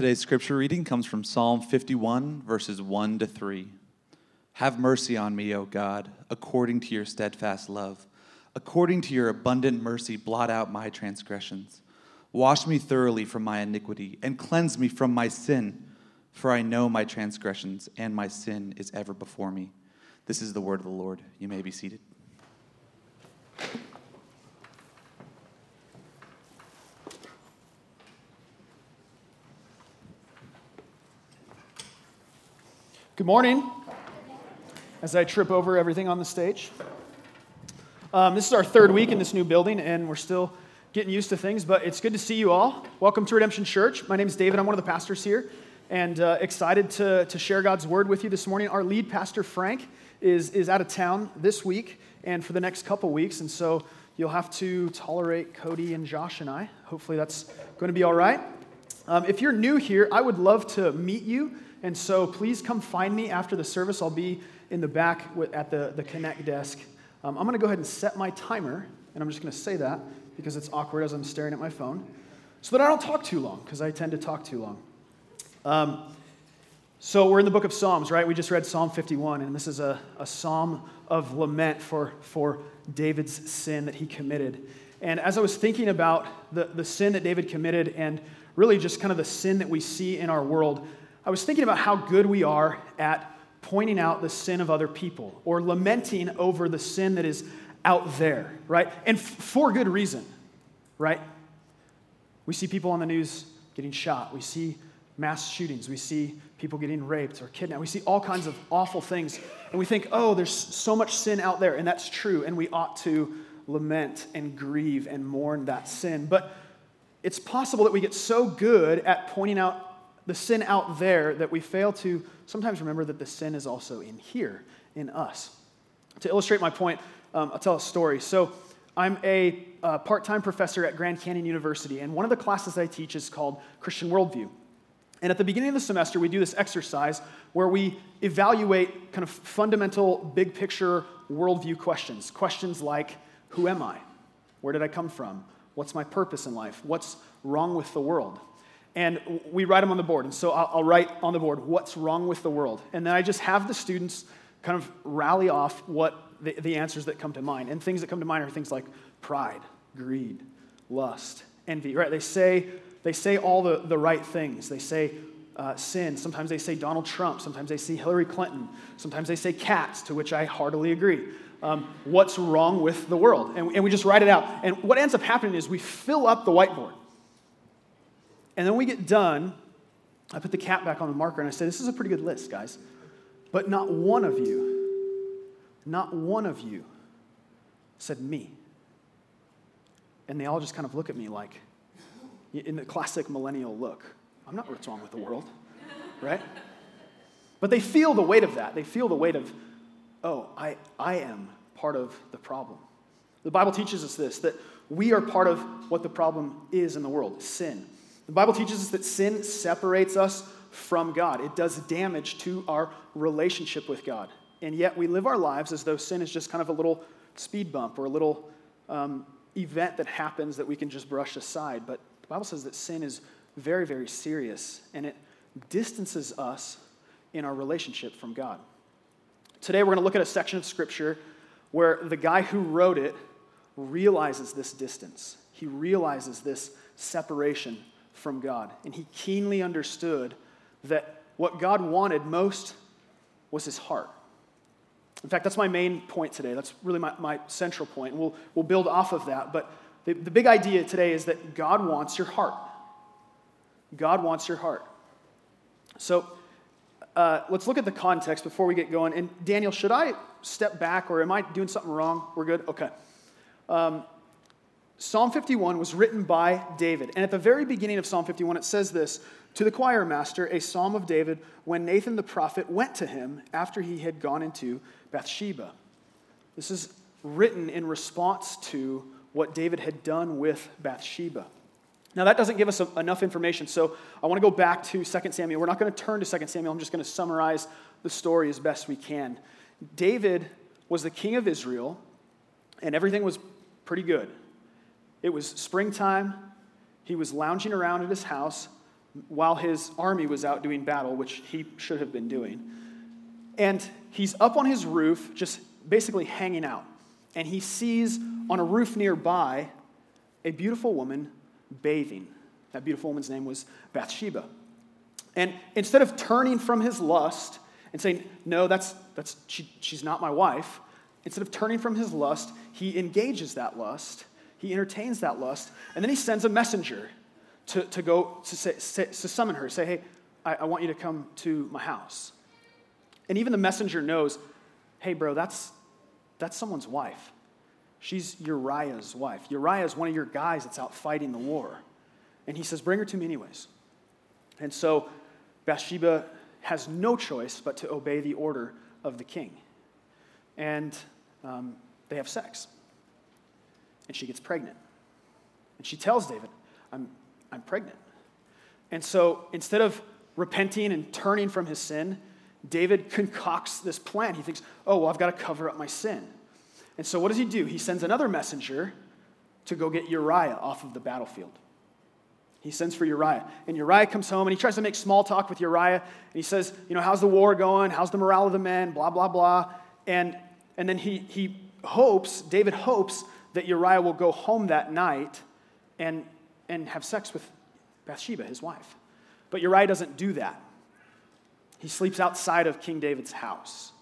Today's scripture reading comes from Psalm 51, verses 1 to 3. Have mercy on me, O God, according to your steadfast love. According to your abundant mercy, blot out my transgressions. Wash me thoroughly from my iniquity and cleanse me from my sin, for I know my transgressions and my sin is ever before me. This is the word of the Lord. You may be seated. Good morning. As I trip over everything on the stage. Um, this is our third week in this new building, and we're still getting used to things, but it's good to see you all. Welcome to Redemption Church. My name is David. I'm one of the pastors here, and uh, excited to, to share God's word with you this morning. Our lead pastor, Frank, is, is out of town this week and for the next couple weeks, and so you'll have to tolerate Cody and Josh and I. Hopefully, that's going to be all right. Um, if you're new here, I would love to meet you. And so please come find me after the service. I'll be in the back at the, the Connect desk. Um, I'm going to go ahead and set my timer, and I'm just going to say that because it's awkward as I'm staring at my phone, so that I don't talk too long, because I tend to talk too long. Um, so we're in the book of Psalms, right? We just read Psalm 51, and this is a, a psalm of lament for, for David's sin that he committed. And as I was thinking about the, the sin that David committed and really just kind of the sin that we see in our world, I was thinking about how good we are at pointing out the sin of other people or lamenting over the sin that is out there, right? And f- for good reason, right? We see people on the news getting shot. We see mass shootings. We see people getting raped or kidnapped. We see all kinds of awful things. And we think, oh, there's so much sin out there. And that's true. And we ought to lament and grieve and mourn that sin. But it's possible that we get so good at pointing out the sin out there that we fail to sometimes remember that the sin is also in here, in us. To illustrate my point, um, I'll tell a story. So, I'm a uh, part time professor at Grand Canyon University, and one of the classes I teach is called Christian Worldview. And at the beginning of the semester, we do this exercise where we evaluate kind of fundamental, big picture worldview questions. Questions like Who am I? Where did I come from? What's my purpose in life? What's wrong with the world? And we write them on the board. And so I'll, I'll, write on the board what's wrong with the world. And then I just have the students kind of rally off what the, the answers that come to mind. And things that come to mind are things like pride, greed, lust, envy, right? They say, they say all the, the right things. They say uh, sin. Sometimes they say Donald Trump. Sometimes they say Hillary Clinton. Sometimes they say cats, to which I heartily agree. Um, what's wrong with the world? And, and we just write it out. And what ends up happening is we fill up the whiteboard. And then we get done, I put the cap back on the marker and I said, This is a pretty good list, guys. But not one of you, not one of you said me. And they all just kind of look at me like, in the classic millennial look, I'm not what's wrong with the world, right? But they feel the weight of that. They feel the weight of, oh, I, I am part of the problem. The Bible teaches us this that we are part of what the problem is in the world sin. The Bible teaches us that sin separates us from God, it does damage to our relationship with God. And yet we live our lives as though sin is just kind of a little speed bump or a little um, event that happens that we can just brush aside. But the Bible says that sin is very, very serious and it distances us in our relationship from God. Today, we're going to look at a section of Scripture where the guy who wrote it realizes this distance. He realizes this separation from God. And he keenly understood that what God wanted most was his heart. In fact, that's my main point today. That's really my, my central point. We'll, we'll build off of that. But the, the big idea today is that God wants your heart. God wants your heart. So uh, let's look at the context before we get going. And Daniel, should I step back or am I doing something wrong? We're good? Okay. Um, Psalm 51 was written by David. And at the very beginning of Psalm 51, it says this To the choir master, a psalm of David, when Nathan the prophet went to him after he had gone into Bathsheba. This is written in response to what David had done with Bathsheba. Now, that doesn't give us enough information, so I want to go back to 2 Samuel. We're not going to turn to 2 Samuel, I'm just going to summarize the story as best we can. David was the king of Israel, and everything was pretty good. It was springtime. He was lounging around at his house, while his army was out doing battle, which he should have been doing. And he's up on his roof, just basically hanging out. And he sees on a roof nearby a beautiful woman bathing. That beautiful woman's name was Bathsheba. And instead of turning from his lust and saying, No, that's, that's, she, she's not my wife, instead of turning from his lust, he engages that lust, he entertains that lust, and then he sends a messenger to, to go to, say, say, to summon her, say, Hey, I, I want you to come to my house. And even the messenger knows, Hey, bro, that's, that's someone's wife. She's Uriah's wife. Uriah is one of your guys that's out fighting the war. And he says, Bring her to me, anyways. And so Bathsheba has no choice but to obey the order of the king. And um, they have sex. And she gets pregnant. And she tells David, I'm, I'm pregnant. And so instead of repenting and turning from his sin, David concocts this plan. He thinks, oh, well, I've got to cover up my sin. And so what does he do? He sends another messenger to go get Uriah off of the battlefield. He sends for Uriah. And Uriah comes home and he tries to make small talk with Uriah. And he says, You know, how's the war going? How's the morale of the men? Blah, blah, blah. And, and then he, he hopes, David hopes, that Uriah will go home that night and, and have sex with Bathsheba, his wife. But Uriah doesn't do that. He sleeps outside of King David's house.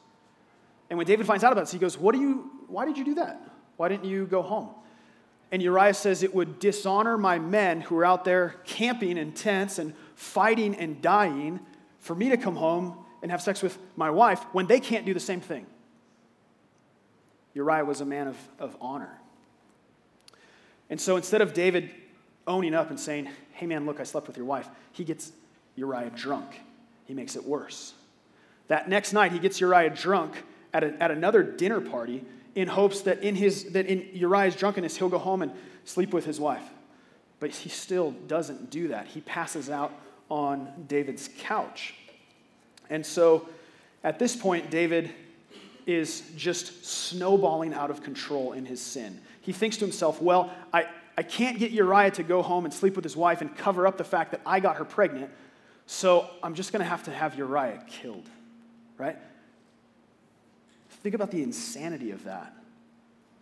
And when David finds out about this, he goes, What do you, Why did you do that? Why didn't you go home? And Uriah says, It would dishonor my men who are out there camping in tents and fighting and dying for me to come home and have sex with my wife when they can't do the same thing. Uriah was a man of, of honor. And so instead of David owning up and saying, Hey man, look, I slept with your wife, he gets Uriah drunk. He makes it worse. That next night, he gets Uriah drunk at, a, at another dinner party in hopes that in, his, that in Uriah's drunkenness, he'll go home and sleep with his wife. But he still doesn't do that. He passes out on David's couch. And so at this point, David is just snowballing out of control in his sin. He thinks to himself, well, I, I can't get Uriah to go home and sleep with his wife and cover up the fact that I got her pregnant, so I'm just going to have to have Uriah killed, right? Think about the insanity of that.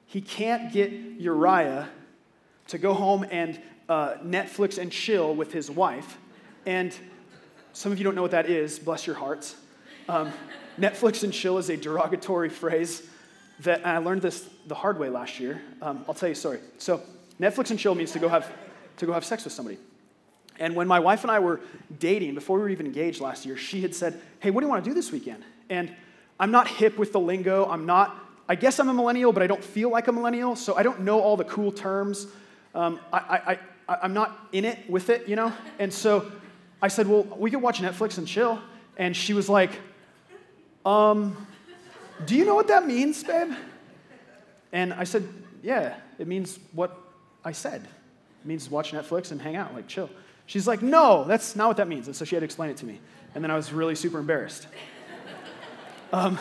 He can't get Uriah to go home and uh, Netflix and chill with his wife. And some of you don't know what that is, bless your hearts. Um, Netflix and chill is a derogatory phrase that and I learned this the hard way last year. Um, I'll tell you a story. So, Netflix and chill means to go have, to go have sex with somebody. And when my wife and I were dating, before we were even engaged last year, she had said, Hey, what do you want to do this weekend? And I'm not hip with the lingo. I'm not, I guess I'm a millennial, but I don't feel like a millennial, so I don't know all the cool terms. Um, I, I, I, I'm not in it with it, you know? And so I said, Well, we could watch Netflix and chill. And she was like, Um, do you know what that means, babe? And I said, Yeah, it means what I said. It means watch Netflix and hang out, like chill. She's like, No, that's not what that means. And so she had to explain it to me. And then I was really super embarrassed. Um,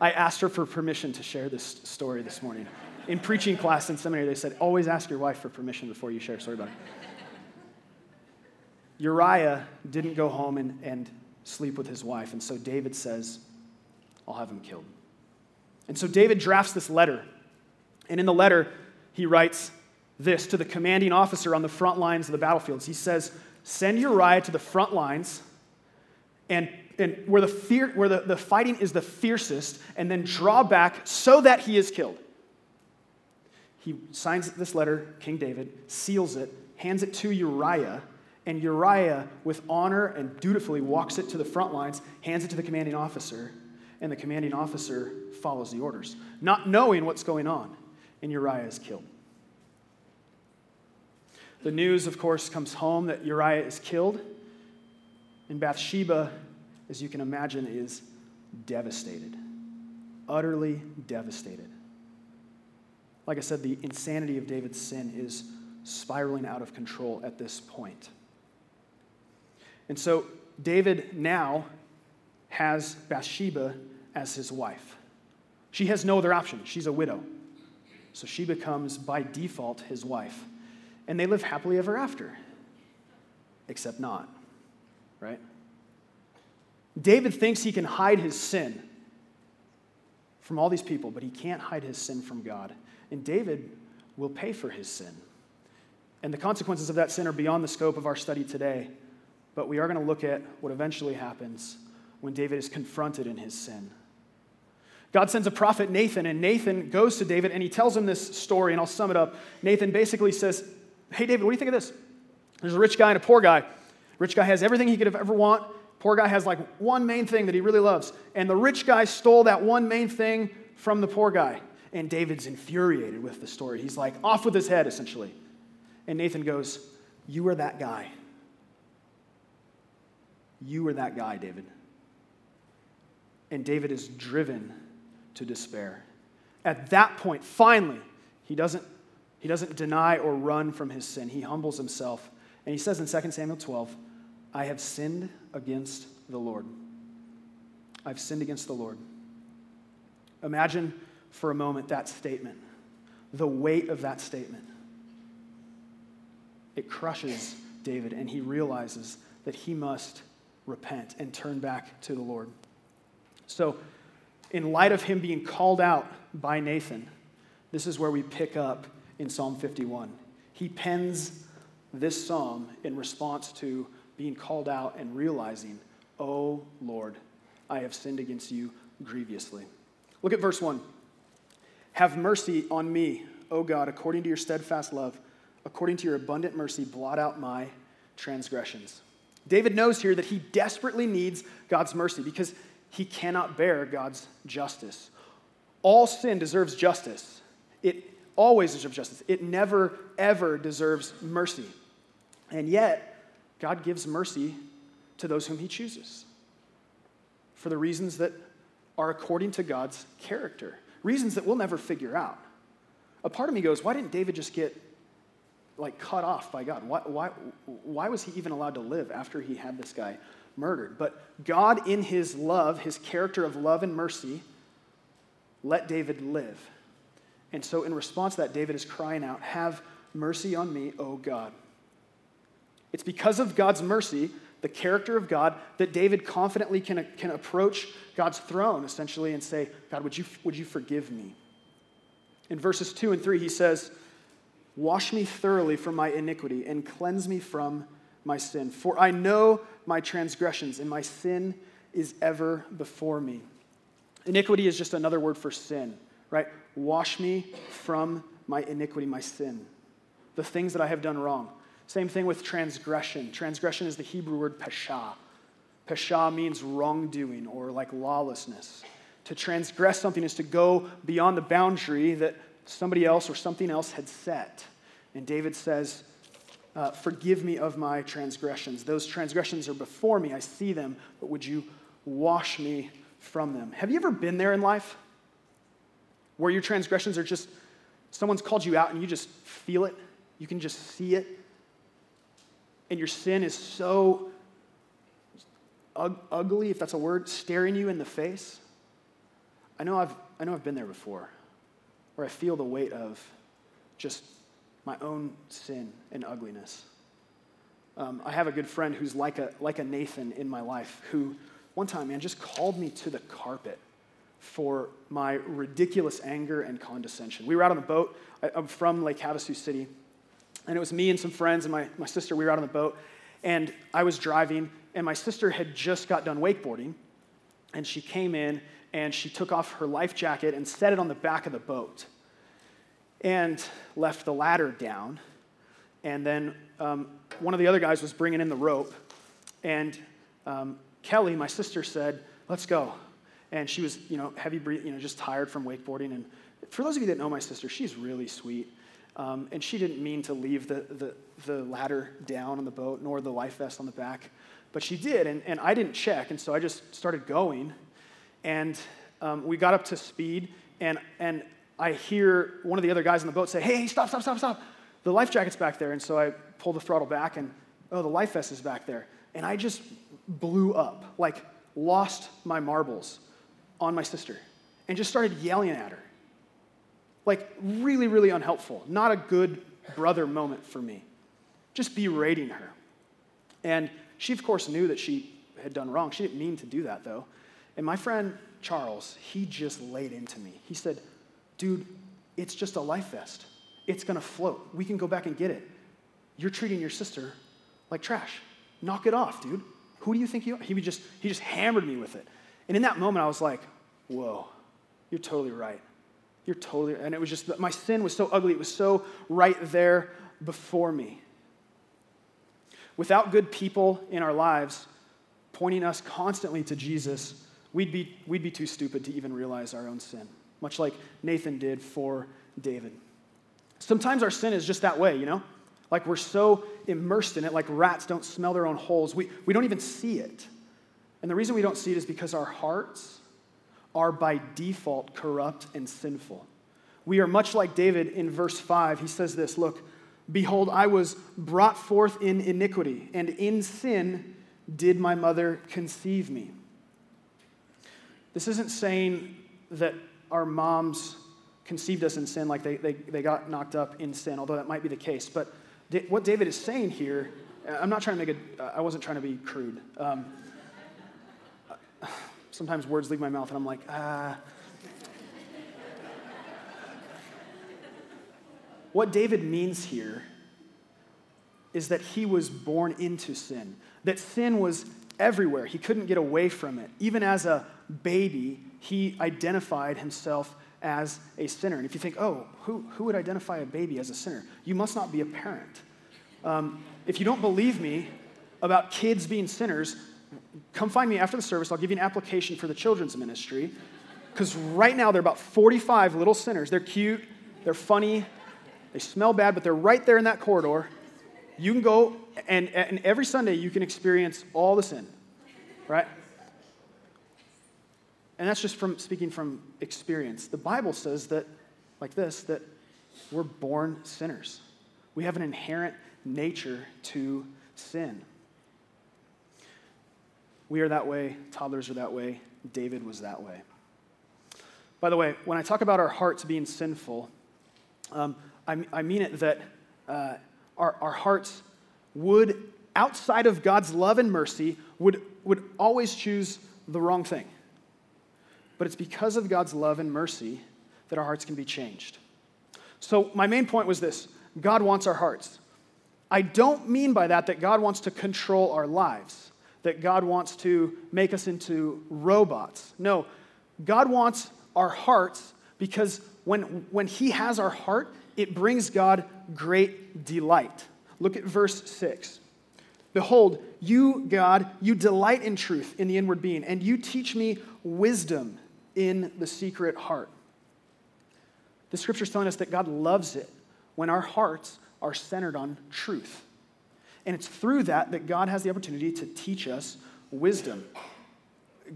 I asked her for permission to share this story this morning. In preaching class in seminary, they said, always ask your wife for permission before you share a story about it. Uriah didn't go home and, and sleep with his wife, and so David says, I'll have him killed. And so David drafts this letter. And in the letter, he writes this to the commanding officer on the front lines of the battlefields. He says, Send Uriah to the front lines and, and where, the, fear, where the, the fighting is the fiercest, and then draw back so that he is killed. He signs this letter, King David, seals it, hands it to Uriah, and Uriah, with honor and dutifully, walks it to the front lines, hands it to the commanding officer, and the commanding officer follows the orders, not knowing what's going on, and Uriah is killed. The news, of course, comes home that Uriah is killed. And Bathsheba, as you can imagine, is devastated, utterly devastated. Like I said, the insanity of David's sin is spiraling out of control at this point. And so David now has Bathsheba as his wife. She has no other option. She's a widow. So she becomes, by default, his wife. And they live happily ever after. Except not. right? David thinks he can hide his sin from all these people, but he can't hide his sin from God. And David will pay for his sin. And the consequences of that sin are beyond the scope of our study today, but we are going to look at what eventually happens when David is confronted in his sin. God sends a prophet, Nathan, and Nathan goes to David and he tells him this story, and I'll sum it up. Nathan basically says, Hey, David, what do you think of this? There's a rich guy and a poor guy. Rich guy has everything he could have ever want. Poor guy has like one main thing that he really loves. And the rich guy stole that one main thing from the poor guy. And David's infuriated with the story. He's like off with his head, essentially. And Nathan goes, You are that guy. You are that guy, David. And David is driven to despair. At that point, finally, he doesn't, he doesn't deny or run from his sin. He humbles himself. And he says in 2 Samuel 12, I have sinned against the Lord. I've sinned against the Lord. Imagine for a moment that statement, the weight of that statement. It crushes David, and he realizes that he must repent and turn back to the Lord. So, in light of him being called out by Nathan, this is where we pick up in Psalm 51. He pens this psalm in response to being called out and realizing, Oh Lord, I have sinned against you grievously. Look at verse 1. Have mercy on me, O God, according to your steadfast love, according to your abundant mercy, blot out my transgressions. David knows here that he desperately needs God's mercy because he cannot bear God's justice. All sin deserves justice. It always deserves justice. It never, ever deserves mercy. And yet, God gives mercy to those whom he chooses for the reasons that are according to God's character, reasons that we'll never figure out. A part of me goes, why didn't David just get like cut off by God? Why, why, why was he even allowed to live after he had this guy murdered? But God, in his love, his character of love and mercy, let David live. And so, in response to that, David is crying out, Have mercy on me, O God. It's because of God's mercy, the character of God, that David confidently can, can approach God's throne, essentially, and say, God, would you, would you forgive me? In verses 2 and 3, he says, Wash me thoroughly from my iniquity and cleanse me from my sin. For I know my transgressions, and my sin is ever before me. Iniquity is just another word for sin, right? Wash me from my iniquity, my sin, the things that I have done wrong. Same thing with transgression. Transgression is the Hebrew word pesha. Pesha means wrongdoing or like lawlessness. To transgress something is to go beyond the boundary that somebody else or something else had set. And David says, uh, Forgive me of my transgressions. Those transgressions are before me. I see them, but would you wash me from them? Have you ever been there in life where your transgressions are just, someone's called you out and you just feel it? You can just see it and your sin is so ugly, if that's a word, staring you in the face. I know I've, I know I've been there before, where I feel the weight of just my own sin and ugliness. Um, I have a good friend who's like a, like a Nathan in my life who one time, man, just called me to the carpet for my ridiculous anger and condescension. We were out on the boat. I, I'm from Lake Havasu City. And it was me and some friends and my, my sister. We were out on the boat. And I was driving, and my sister had just got done wakeboarding. And she came in and she took off her life jacket and set it on the back of the boat and left the ladder down. And then um, one of the other guys was bringing in the rope. And um, Kelly, my sister, said, Let's go. And she was, you know, heavy breathing, you know, just tired from wakeboarding. And for those of you that know my sister, she's really sweet. Um, and she didn't mean to leave the, the, the ladder down on the boat, nor the life vest on the back. But she did, and, and I didn't check, and so I just started going. And um, we got up to speed, and, and I hear one of the other guys on the boat say, hey, stop, stop, stop, stop. The life jacket's back there. And so I pull the throttle back, and oh, the life vest is back there. And I just blew up, like lost my marbles on my sister, and just started yelling at her. Like, really, really unhelpful. Not a good brother moment for me. Just berating her. And she, of course, knew that she had done wrong. She didn't mean to do that, though. And my friend Charles, he just laid into me. He said, Dude, it's just a life vest. It's gonna float. We can go back and get it. You're treating your sister like trash. Knock it off, dude. Who do you think you are? He would just he just hammered me with it. And in that moment, I was like, whoa, you're totally right. You're totally and it was just my sin was so ugly, it was so right there before me. Without good people in our lives pointing us constantly to Jesus, we'd be, we'd be too stupid to even realize our own sin, much like Nathan did for David. Sometimes our sin is just that way, you know? Like we're so immersed in it, like rats don't smell their own holes. We, we don't even see it. And the reason we don't see it is because our hearts are by default corrupt and sinful. We are much like David in verse 5. He says this Look, behold, I was brought forth in iniquity, and in sin did my mother conceive me. This isn't saying that our moms conceived us in sin, like they, they, they got knocked up in sin, although that might be the case. But what David is saying here, I'm not trying to make it, I wasn't trying to be crude. Um, sometimes words leave my mouth and I'm like, ah. what David means here is that he was born into sin, that sin was everywhere. He couldn't get away from it. Even as a baby, he identified himself as a sinner. And if you think, oh, who, who would identify a baby as a sinner? You must not be a parent. Um, if you don't believe me about kids being sinners, come find me after the service. I'll give you an application for the children's ministry. Because right now, they're about 45 little sinners. They're cute, they're funny, they smell bad, but they're right there in that corridor. You can go, and, and every Sunday, you can experience all the sin, right? And that's just from speaking from experience. The Bible says that, like this, that we're born sinners. We have an inherent nature to sin. We are that way, toddlers are that way, David was that way. By the way, when I talk about our hearts being sinful, um, I, I, mean it that uh, our, our hearts would, outside of God's love and mercy, would, would always choose the wrong thing. But it's because of God's love and mercy that our hearts can be changed. So, my main point was this God wants our hearts. I don't mean by that that God wants to control our lives, that God wants to make us into robots. No, God wants our hearts because when, when He has our heart, it brings God great delight. Look at verse 6. Behold, you, God, you delight in truth in the inward being, and you teach me wisdom in the secret heart. The scripture is telling us that God loves it when our hearts are centered on truth. And it's through that that God has the opportunity to teach us wisdom.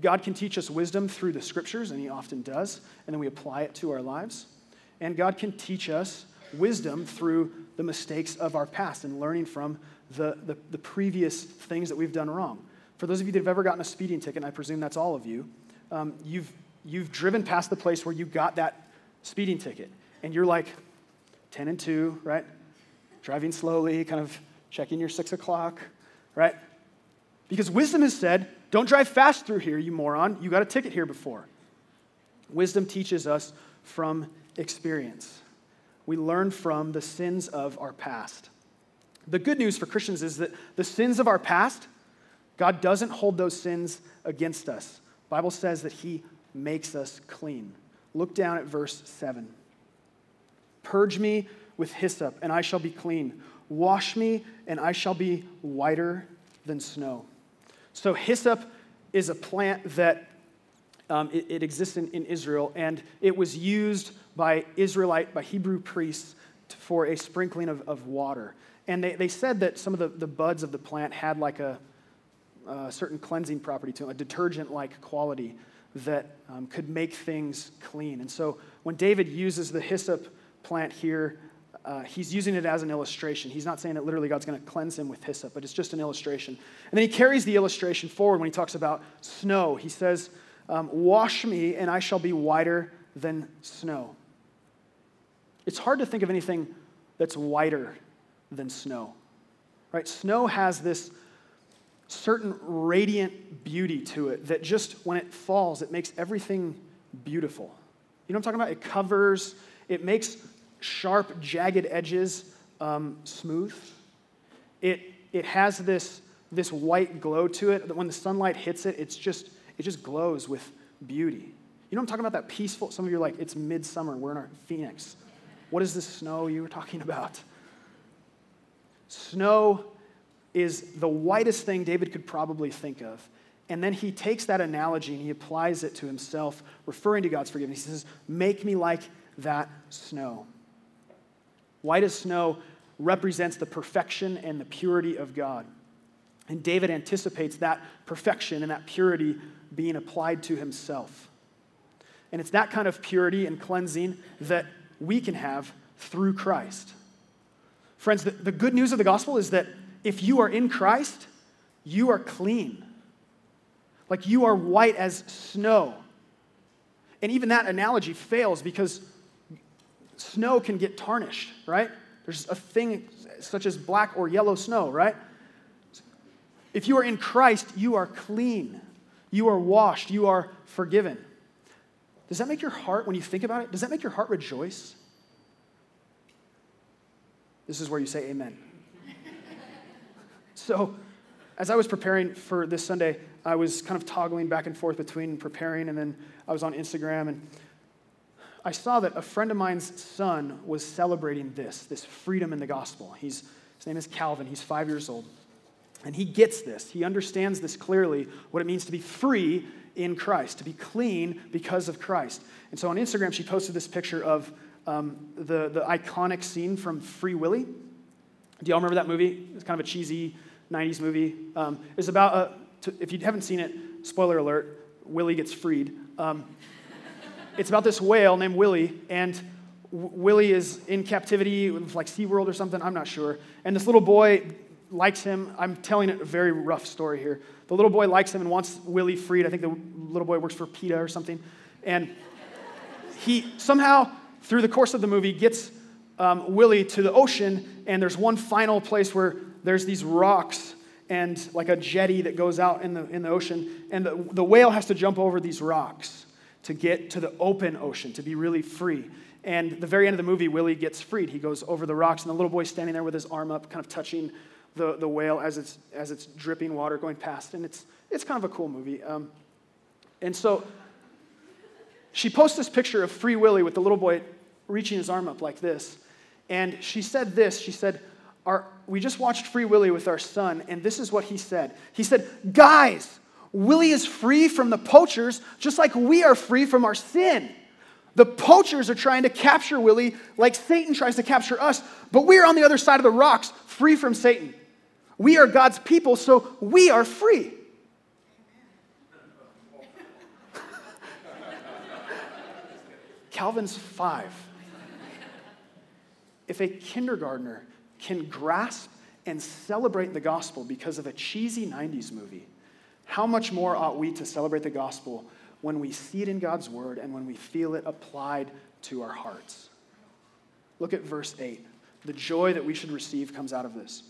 God can teach us wisdom through the scriptures, and He often does, and then we apply it to our lives. And God can teach us wisdom through the mistakes of our past and learning from the, the, the, previous things that we've done wrong. For those of you that have ever gotten a speeding ticket, and I presume that's all of you, um, you've, you've driven past the place where you got that speeding ticket, and you're like 10 and 2, right? Driving slowly, kind of checking your 6 o'clock, right? Because wisdom has said, don't drive fast through here, you moron. You got a ticket here before. Wisdom teaches us from experience. We learn from the sins of our past. The good news for Christians is that the sins of our past, God doesn't hold those sins against us. Bible says that he makes us clean. Look down at verse 7. Purge me with hyssop, and I shall be clean. Wash me, and I shall be whiter than snow. So, hyssop is a plant that um, it, it, exists in, in Israel, and it was used by Israelite, by Hebrew priests for a sprinkling of, of water. And they, they said that some of the, the buds of the plant had like a, a certain cleansing property to them, a detergent like quality that um, could make things clean. And so when David uses the hyssop plant here, uh, he's using it as an illustration. He's not saying that literally God's going to cleanse him with hyssop, but it's just an illustration. And then he carries the illustration forward when he talks about snow. He says, um, Wash me, and I shall be whiter than snow. It's hard to think of anything that's whiter than snow. Right? Snow has this certain radiant beauty to it that just when it falls, it makes everything beautiful. You know what I'm talking about? It covers, it makes sharp, jagged edges um, smooth. It, it has this, this white glow to it that when the sunlight hits it, it's just, it just glows with beauty. You know I'm talking about? That peaceful, some of you are like, it's midsummer, we're in our Phoenix. What is this snow you were talking about? Snow is the whitest thing David could probably think of. And then he takes that analogy and he applies it to himself, referring to God's forgiveness. He says, Make me like that snow. White as snow represents the perfection and the purity of God. And David anticipates that perfection and that purity being applied to himself. And it's that kind of purity and cleansing that we can have through Christ. Friends, the, the good news of the gospel is that if you are in Christ, you are clean. Like you are white as snow. And even that analogy fails because snow can get tarnished, right? There's a thing such as black or yellow snow, right? If you are in Christ, you are clean. You are washed. You are forgiven. Does that make your heart, when you think about it, does that make your heart rejoice? This is where you say amen. So, as I was preparing for this Sunday, I was kind of toggling back and forth between preparing and then I was on Instagram and I saw that a friend of mine's son was celebrating this, this freedom in the gospel. He's, his name is Calvin. He's five years old. And he gets this. He understands this clearly what it means to be free in Christ, to be clean because of Christ. And so on Instagram, she posted this picture of um, the, the iconic scene from Free Willy. Do y'all remember that movie? It's kind of a cheesy 90s movie. Um, it's about, a, to, if you haven't seen it, spoiler alert, Willy gets freed. Um, it's about this whale named Willy, and w- Willy is in captivity with like SeaWorld or something, I'm not sure. And this little boy likes him. I'm telling a very rough story here. The little boy likes him and wants Willy freed. I think the little boy works for PETA or something. And he somehow, through the course of the movie, gets um, Willy to the ocean, and there's one final place where there's these rocks and like a jetty that goes out in the, in the ocean, and the, the whale has to jump over these rocks to get to the open ocean, to be really free. And the very end of the movie, Willy gets freed. He goes over the rocks, and the little boy's standing there with his arm up, kind of touching the, the whale as it's, as it's dripping water going past. And it's, it's kind of a cool movie. Um, and so she posts this picture of Free Willy with the little boy reaching his arm up like this. And she said this She said, our, We just watched Free Willy with our son, and this is what he said. He said, Guys, Willy is free from the poachers just like we are free from our sin. The poachers are trying to capture Willy like Satan tries to capture us, but we're on the other side of the rocks, free from Satan. We are God's people, so we are free. Calvin's five. If a kindergartner can grasp and celebrate the gospel because of a cheesy 90s movie, how much more ought we to celebrate the gospel when we see it in God's word and when we feel it applied to our hearts? Look at verse 8. The joy that we should receive comes out of this.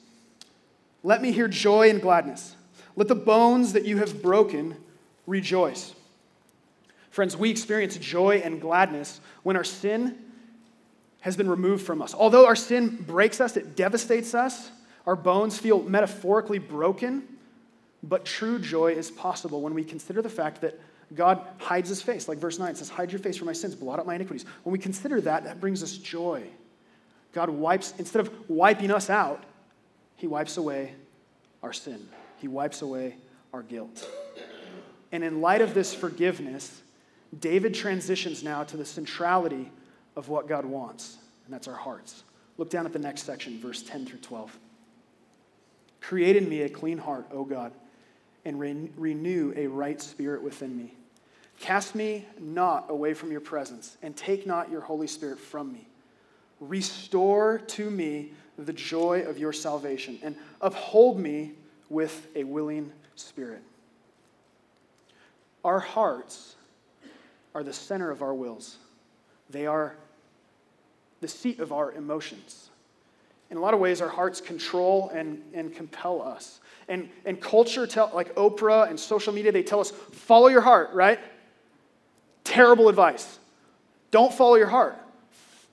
Let me hear joy and gladness. Let the bones that you have broken rejoice. Friends, we experience joy and gladness when our sin has been removed from us. Although our sin breaks us, it devastates us, our bones feel metaphorically broken. But true joy is possible when we consider the fact that God hides his face. Like verse 9 says, Hide your face from my sins, blot out my iniquities. When we consider that, that brings us joy. God wipes, instead of wiping us out, he wipes away our sin, he wipes away our guilt. And in light of this forgiveness, David transitions now to the centrality of what God wants, and that's our hearts. Look down at the next section, verse 10 through 12. Create in me a clean heart, O God and re- renew a right spirit within me. Cast me not away from your presence, and take not your Holy Spirit from me. Restore to me the joy of your salvation, and uphold me with a willing spirit. Our hearts are the center of our wills, they are the seat of our emotions. In a lot of ways, our hearts control and, and compel us. And, and culture, tell, like Oprah and social media, they tell us, follow your heart, right? Terrible advice. Don't follow your heart.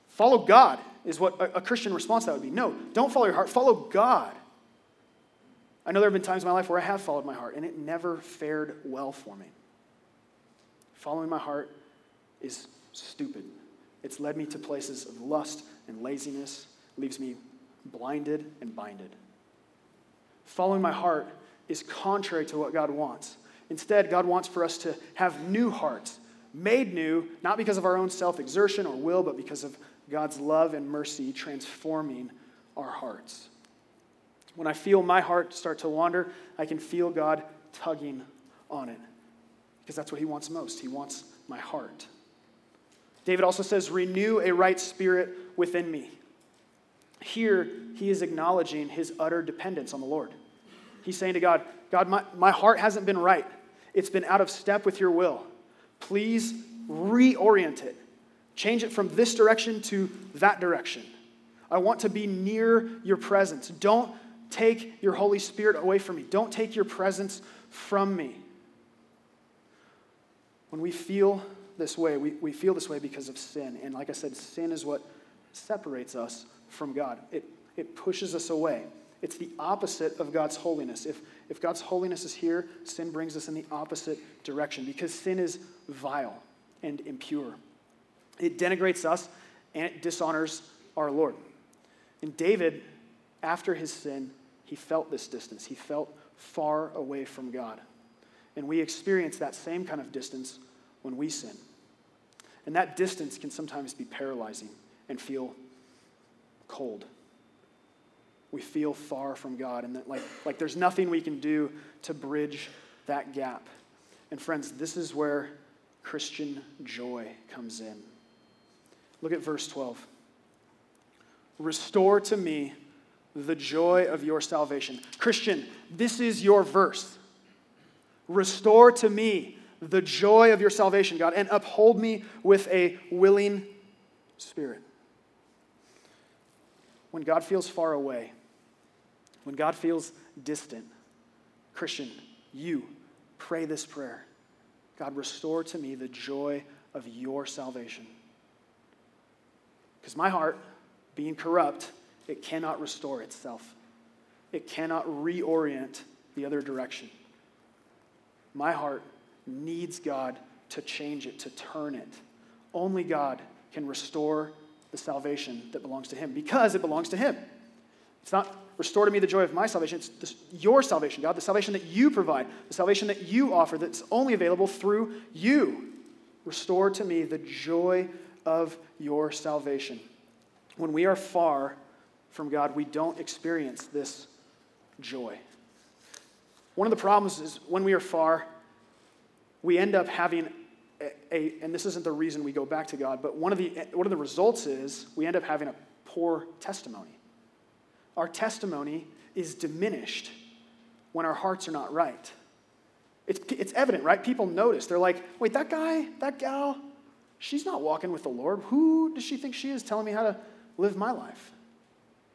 Follow God is what a, a Christian response that would be. No, don't follow your heart, follow God. I know there have been times in my life where I have followed my heart, and it never fared well for me. Following my heart is stupid. It's led me to places of lust and laziness, leaves me blinded and binded. Following my heart is contrary to what God wants. Instead, God wants for us to have new hearts, made new, not because of our own self exertion or will, but because of God's love and mercy transforming our hearts. When I feel my heart start to wander, I can feel God tugging on it because that's what He wants most. He wants my heart. David also says, Renew a right spirit within me. Here, he is acknowledging his utter dependence on the Lord. He's saying to God, God, my, my heart hasn't been right. It's been out of step with your will. Please reorient it. Change it from this direction to that direction. I want to be near your presence. Don't take your Holy Spirit away from me. Don't take your presence from me. When we feel this way, we, we feel this way because of sin. And like I said, sin is what separates us from God, it, it pushes us away. It's the opposite of God's holiness. If, if God's holiness is here, sin brings us in the opposite direction because sin is vile and impure. It denigrates us and it dishonors our Lord. And David, after his sin, he felt this distance. He felt far away from God. And we experience that same kind of distance when we sin. And that distance can sometimes be paralyzing and feel cold. We feel far from God, and that like, like there's nothing we can do to bridge that gap. And friends, this is where Christian joy comes in. Look at verse 12. Restore to me the joy of your salvation. Christian, this is your verse. Restore to me the joy of your salvation, God, and uphold me with a willing spirit. When God feels far away, when God feels distant, Christian, you pray this prayer God, restore to me the joy of your salvation. Because my heart, being corrupt, it cannot restore itself. It cannot reorient the other direction. My heart needs God to change it, to turn it. Only God can restore the salvation that belongs to Him because it belongs to Him. It's not restore to me the joy of my salvation, it's this, your salvation, God, the salvation that you provide, the salvation that you offer that's only available through you. Restore to me the joy of your salvation. When we are far from God, we don't experience this joy. One of the problems is when we are far, we end up having a, a, and this isn't the reason we go back to God, but one of the one of the results is we end up having a poor testimony. Our testimony is diminished when our hearts are not right. It's, it's evident, right? People notice. They're like, wait, that guy, that gal, she's not walking with the Lord. Who does she think she is telling me how to live my life?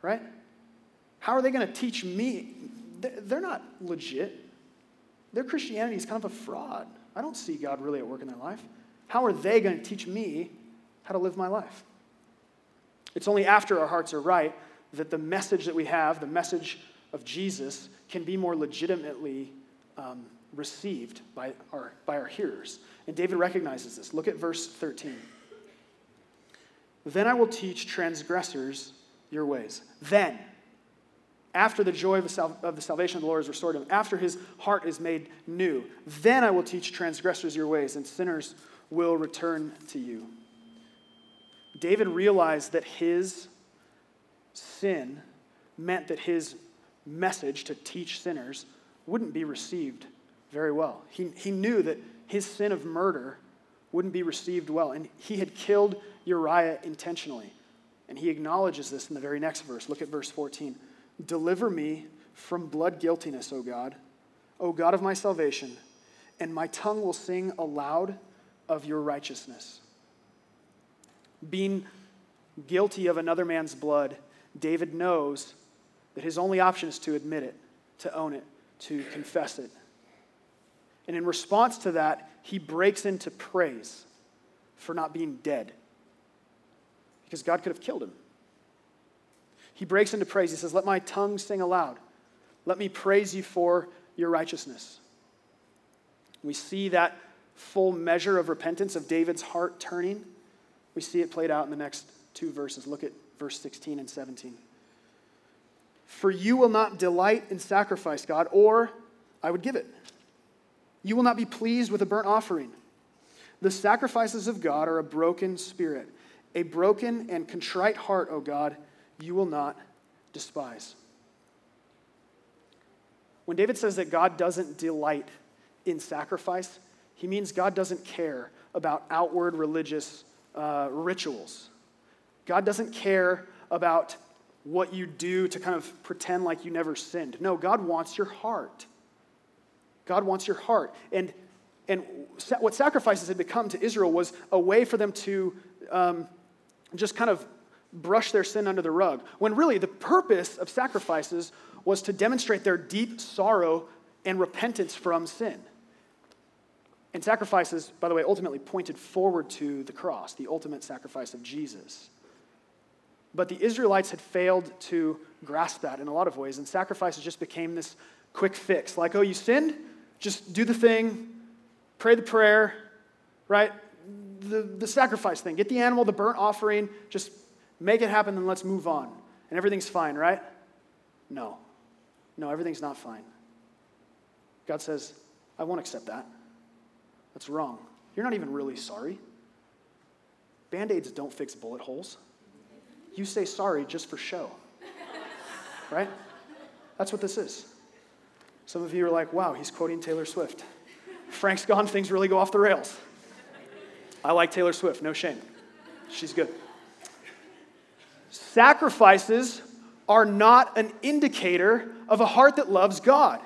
Right? How are they going to teach me? They're not legit. Their Christianity is kind of a fraud. I don't see God really at work in their life. How are they going to teach me how to live my life? It's only after our hearts are right that the message that we have, the message of Jesus, can be more legitimately um, received by our, by our hearers. And David recognizes this. Look at verse 13. Then I will teach transgressors your ways. Then, after the joy of the, sal- of the, salvation of the Lord is restored to him, after his heart is made new, then I will teach transgressors your ways, and sinners will return to you. David realized that his sin meant that his message to teach sinners wouldn't be received very well. He, he knew that his sin of murder wouldn't be received well, and he had killed Uriah intentionally. And he acknowledges this in the very next verse. Look at verse 14. Deliver me from blood guiltiness, O God, O God of my salvation, and my tongue will sing aloud of your righteousness. Being guilty of another man's blood, David knows that his only option is to admit it, to own it, to confess it. And in response to that, he breaks into praise for not being dead because God could have killed him. He breaks into praise. He says, Let my tongue sing aloud. Let me praise you for your righteousness. We see that full measure of repentance of David's heart turning. We see it played out in the next two verses. Look at verse 16 and 17. For you will not delight in sacrifice, God, or I would give it. You will not be pleased with a burnt offering. The sacrifices of God are a broken spirit, a broken and contrite heart, O God, you will not despise. When David says that God doesn't delight in sacrifice, he means God doesn't care about outward religious uh, rituals. God doesn't care about what you do to kind of pretend like you never sinned. No, God wants your heart. God wants your heart. And, and what sacrifices had become to Israel was a way for them to um, just kind of brush their sin under the rug. When really the purpose of sacrifices was to demonstrate their deep sorrow and repentance from sin. And sacrifices, by the way, ultimately pointed forward to the cross, the ultimate sacrifice of Jesus. But the Israelites had failed to grasp that in a lot of ways, and sacrifices just became this quick fix. Like, oh, you sinned? Just do the thing, pray the prayer, right? The, the sacrifice thing. Get the animal, the burnt offering, just make it happen, then let's move on. And everything's fine, right? No. No, everything's not fine. God says, I won't accept that. That's wrong. You're not even really sorry. Band aids don't fix bullet holes. You say sorry just for show. right? That's what this is. Some of you are like, wow, he's quoting Taylor Swift. Frank's gone, things really go off the rails. I like Taylor Swift, no shame. She's good. Sacrifices are not an indicator of a heart that loves God.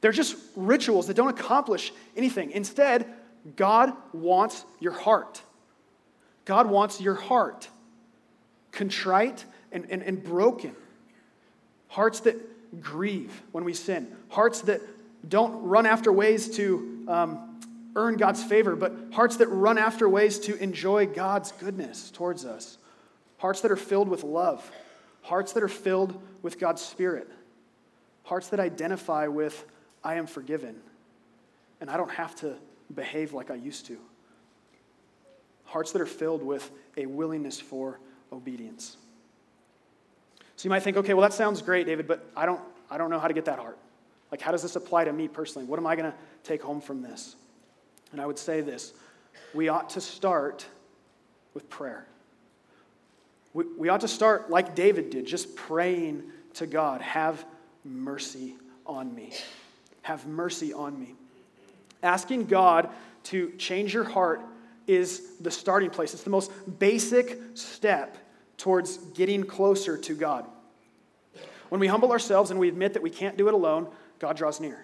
They're just rituals that don't accomplish anything. Instead, God wants your heart. God wants your heart contrite and, and, and broken. Hearts that grieve when we sin. Hearts that don't run after ways to um, earn God's favor, but hearts that run after ways to enjoy God's goodness towards us. Hearts that are filled with love. Hearts that are filled with God's Spirit. Hearts that identify with I am forgiven, and I don't have to behave like I used to. Hearts that are filled with a willingness for obedience. So you might think, okay, well, that sounds great, David, but I don't, I don't know how to get that heart. Like, how does this apply to me personally? What am I going to take home from this? And I would say this we ought to start with prayer. We, we ought to start like David did, just praying to God, have mercy on me have mercy on me. Asking God to change your heart is the starting place. It's the most basic step towards getting closer to God. When we humble ourselves and we admit that we can't do it alone, God draws near.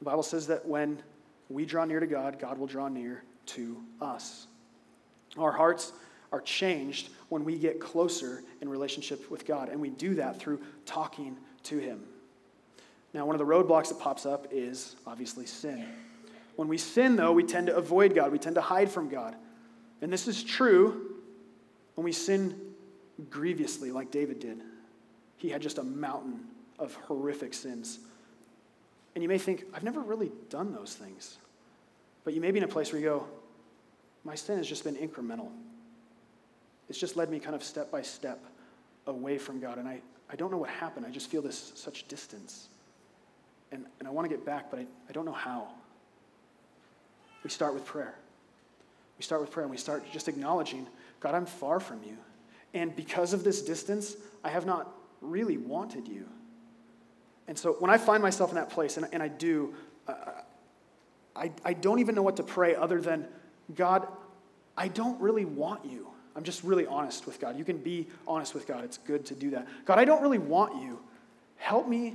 The Bible says that when we draw near to God, God will draw near to us. Our hearts are changed when we get closer in relationship with God, and we do that through talking to Him. Now, one of the roadblocks that pops up is obviously sin. When we sin, though, we tend to avoid God, we tend to hide from God. And this is true when we sin grievously, like David did. He had just a mountain of horrific sins. And you may think, I've never really done those things. But you may be in a place where you go, my sin has just been incremental. It's just led me kind of step by step away from God. And I, I don't know what happened. I just feel this such distance and, and I want to get back, but I, I don't know how. We start with prayer. We start with prayer and we start just acknowledging, God, I'm far from you. And because of this distance, I have not really wanted you. And so when I find myself in that place, and, and I do, uh, I, I don't even know what to pray other than, God, I don't really want you. I'm just really honest with God. You can be honest with God. It's good to do that. God, I don't really want you. Help me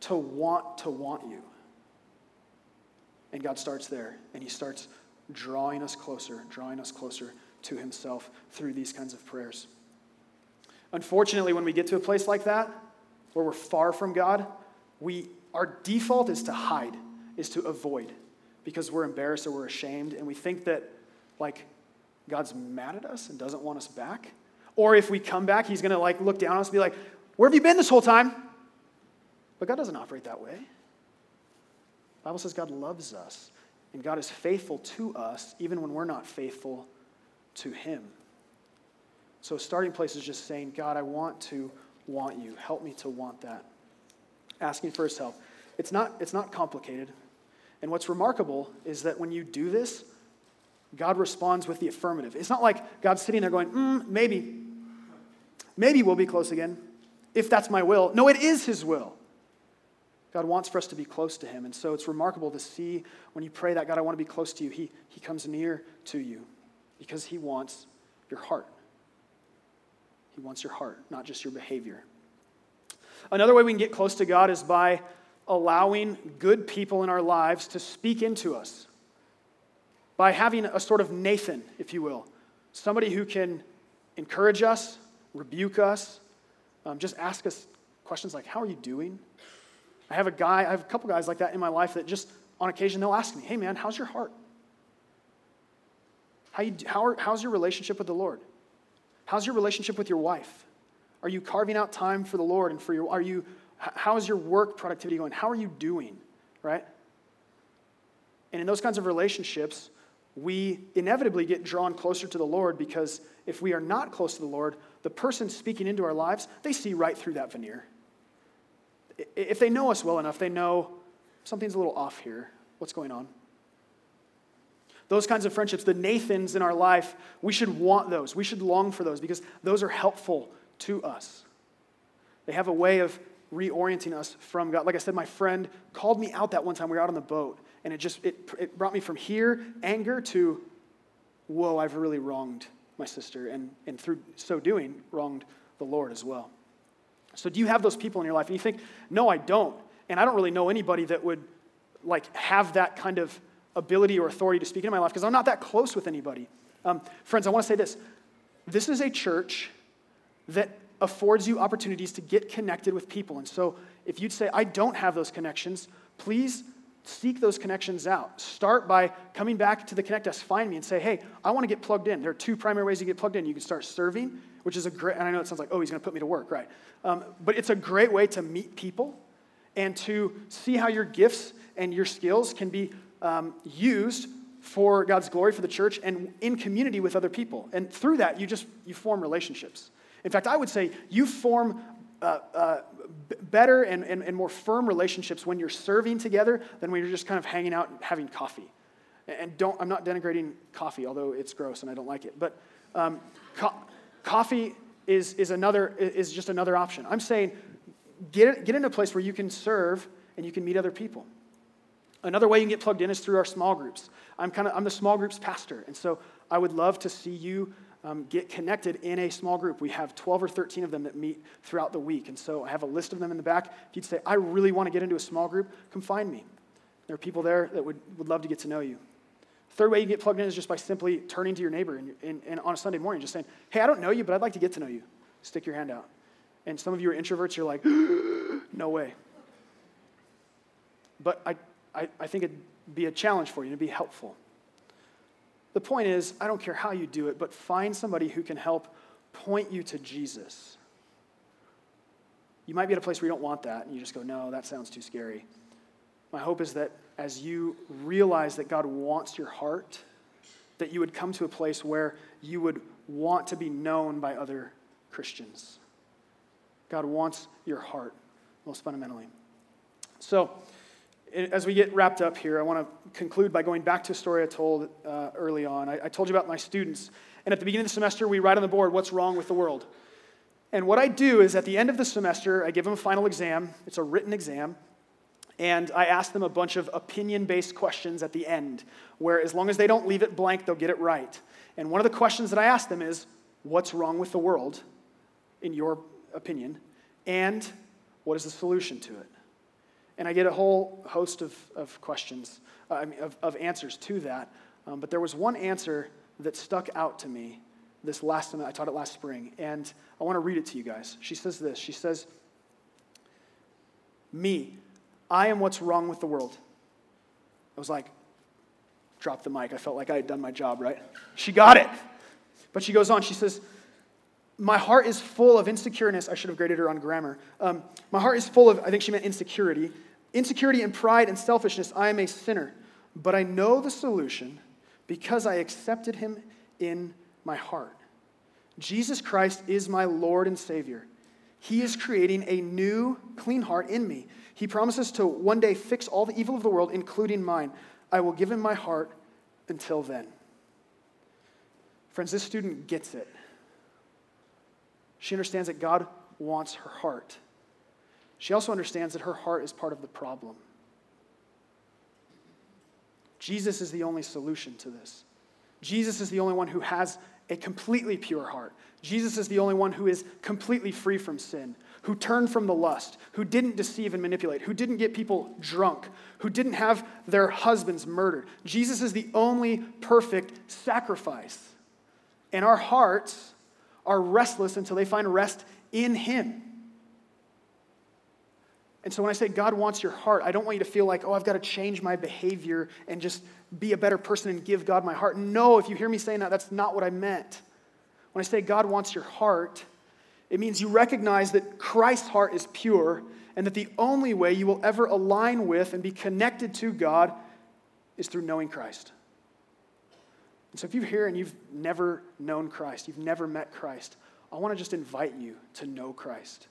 to want to want you. And God starts there, and He starts drawing us closer, drawing us closer to Himself through these kinds of prayers. Unfortunately, when we get to a place like that, where we're far from God, we, our default is to hide, is to avoid, because we're embarrassed or we're ashamed, and we think that, like, God's mad at us and doesn't want us back. Or if we come back, he's going to, like, look down on us and be like, Where have you been this whole time? But God doesn't operate that way. The Bible says God loves us, and God is faithful to us even when we're not faithful to Him. So, starting place is just saying, God, I want to want you. Help me to want that. Asking for His help. It's not, it's not complicated. And what's remarkable is that when you do this, God responds with the affirmative. It's not like God's sitting there going, mm, maybe, maybe we'll be close again, if that's my will. No, it is His will. God wants for us to be close to Him. And so it's remarkable to see when you pray that, God, I want to be close to you, He, he comes near to you because He wants your heart. He wants your heart, not just your behavior. Another way we can get close to God is by allowing good people in our lives to speak into us. By having a sort of Nathan, if you will, somebody who can encourage us, rebuke us, um, just ask us questions like, How are you doing? I have a guy, I have a couple guys like that in my life that just on occasion they'll ask me, Hey man, how's your heart? How you, how are, how's your relationship with the Lord? How's your relationship with your wife? Are you carving out time for the Lord and for your, are you, how is your work productivity going? How are you doing, right? And in those kinds of relationships, we inevitably get drawn closer to the Lord because if we are not close to the Lord, the person speaking into our lives, they see right through that veneer. If they know us well enough, they know something's a little off here. What's going on? Those kinds of friendships, the Nathans in our life, we should want those. We should long for those because those are helpful to us. They have a way of reorienting us from God. Like I said, my friend called me out that one time. We were out on the boat, and it just it, it brought me from here, anger, to whoa, I've really wronged my sister, and, and through so doing, wronged the Lord as well. So do you have those people in your life? And you think, no, I don't. And I don't really know anybody that would like have that kind of ability or authority to speak into my life because I'm not that close with anybody. Um, friends, I want to say this. This is a church that affords you opportunities to get connected with people. And so if you'd say, I don't have those connections, please seek those connections out. Start by coming back to the Connect Desk, find me, and say, hey, I want to get plugged in. There are two primary ways you get plugged in. You can start serving, which is a great, and I know it sounds like, oh, he's going to put me to work, right? Um, but it's a great way to meet people and to see how your gifts and your skills can be um, used for God's glory, for the church, and in community with other people. And through that, you just you form relationships. In fact, I would say you form uh, uh, better and, and, and, more firm relationships when you're serving together than when you're just kind of hanging out and having coffee. And don't, I'm not denigrating coffee, although it's gross and I don't like it. But um, co- coffee is, is, another, is just another option. I'm saying get, get into a place where you can serve and you can meet other people. Another way you can get plugged in is through our small groups. I'm kind of I'm the small groups pastor, and so I would love to see you um, get connected in a small group. We have 12 or 13 of them that meet throughout the week, and so I have a list of them in the back. If you'd say I really want to get into a small group, come find me. There are people there that would, would love to get to know you. Third way you get plugged in is just by simply turning to your neighbor and, and, and on a Sunday morning, just saying, "Hey, I don't know you, but I'd like to get to know you." Stick your hand out. And some of you are introverts. You're like, "No way." But I, I, I think it'd be a challenge for you, to be helpful. The point is, I don't care how you do it, but find somebody who can help point you to Jesus. You might be at a place where you don't want that, and you just go, no, that sounds too scary. My hope is that as you realize that God wants your heart, that you would come to a place where you would want to be known by other Christians. God wants your heart, most fundamentally. So, as we get wrapped up here, I want to conclude by going back to a story I told uh, early on. I, I, told you about my students. And at the beginning of the semester, we write on the board, What's wrong with the world? And what I do is at the end of the semester, I give them a final exam. It's a written exam. And I ask them a bunch of opinion based questions at the end, where as long as they don't leave it blank, they'll get it right. And one of the questions that I ask them is, What's wrong with the world, in your opinion? And what is the solution to it? And I get a whole host of, of questions, uh, I mean, of, of answers to that. Um, but there was one answer that stuck out to me this last time I taught it last spring. And I want to read it to you guys. She says this She says, Me. I am what's wrong with the world. I was like, drop the mic. I felt like I had done my job, right? She got it. But she goes on, she says, My heart is full of insecureness. I should have graded her on grammar. Um, my heart is full of, I think she meant insecurity. Insecurity and pride and selfishness. I am a sinner. But I know the solution because I accepted him in my heart. Jesus Christ is my Lord and Savior. He is creating a new, clean heart in me. He promises to one day fix all the evil of the world, including mine. I will give him my heart until then. Friends, this student gets it. She understands that God wants her heart. She also understands that her heart is part of the problem. Jesus is the only solution to this. Jesus is the only one who has a completely pure heart. Jesus is the only one who is completely free from sin, who turned from the lust, who didn't deceive and manipulate, who didn't get people drunk, who didn't have their husbands murdered. Jesus is the only perfect sacrifice. And our hearts are restless until they find rest in Him. And so when I say God wants your heart, I don't want you to feel like, oh, I've got to change my behavior and just be a better person and give God my heart. No, if you hear me saying that, that's not what I meant. When I say God wants your heart, it means you recognize that Christ's heart is pure and that the only way you will ever align with and be connected to God is through knowing Christ. And so if you're here and you've never known Christ, you've never met Christ, I want to just invite you to know Christ,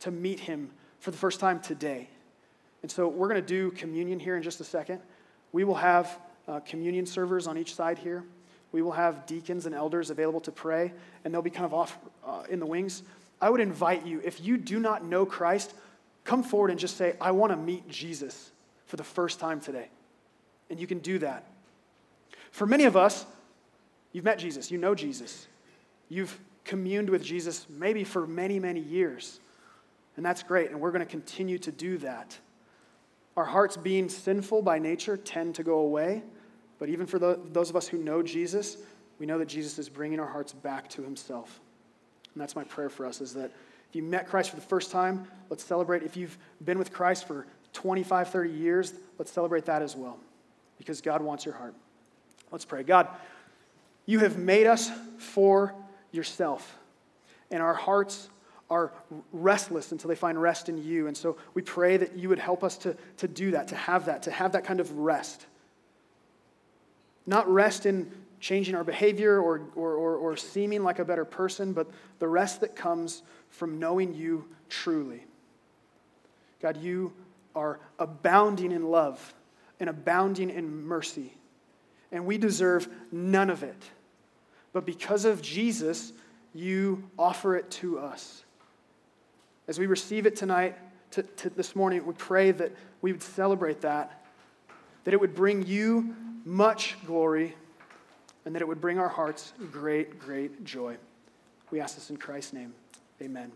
to meet him for the first time today. And so we're going to do communion here in just a second. We will have uh, communion servers on each side here. We will have deacons and elders available to pray, and they'll be kind of off uh, in the wings. I would invite you, if you do not know Christ, come forward and just say, I want to meet Jesus for the first time today. And you can do that. For many of us, you've met Jesus, you know Jesus, you've communed with Jesus maybe for many, many years. And that's great, and we're going to continue to do that. Our hearts, being sinful by nature, tend to go away. But even for the, those of us who know Jesus, we know that Jesus is bringing our hearts back to himself. And that's my prayer for us is that if you met Christ for the first time, let's celebrate. If you've been with Christ for 25, 30 years, let's celebrate that as well because God wants your heart. Let's pray. God, you have made us for yourself, and our hearts are restless until they find rest in you. And so we pray that you would help us to, to do that, to have that, to have that kind of rest. Not rest in changing our behavior or, or, or, or seeming like a better person, but the rest that comes from knowing you truly. God, you are abounding in love and abounding in mercy, and we deserve none of it. But because of Jesus, you offer it to us. As we receive it tonight, to, to this morning, we pray that we would celebrate that, that it would bring you much glory, and that it would bring our hearts great, great joy. We ask this in Christ's name. Amen.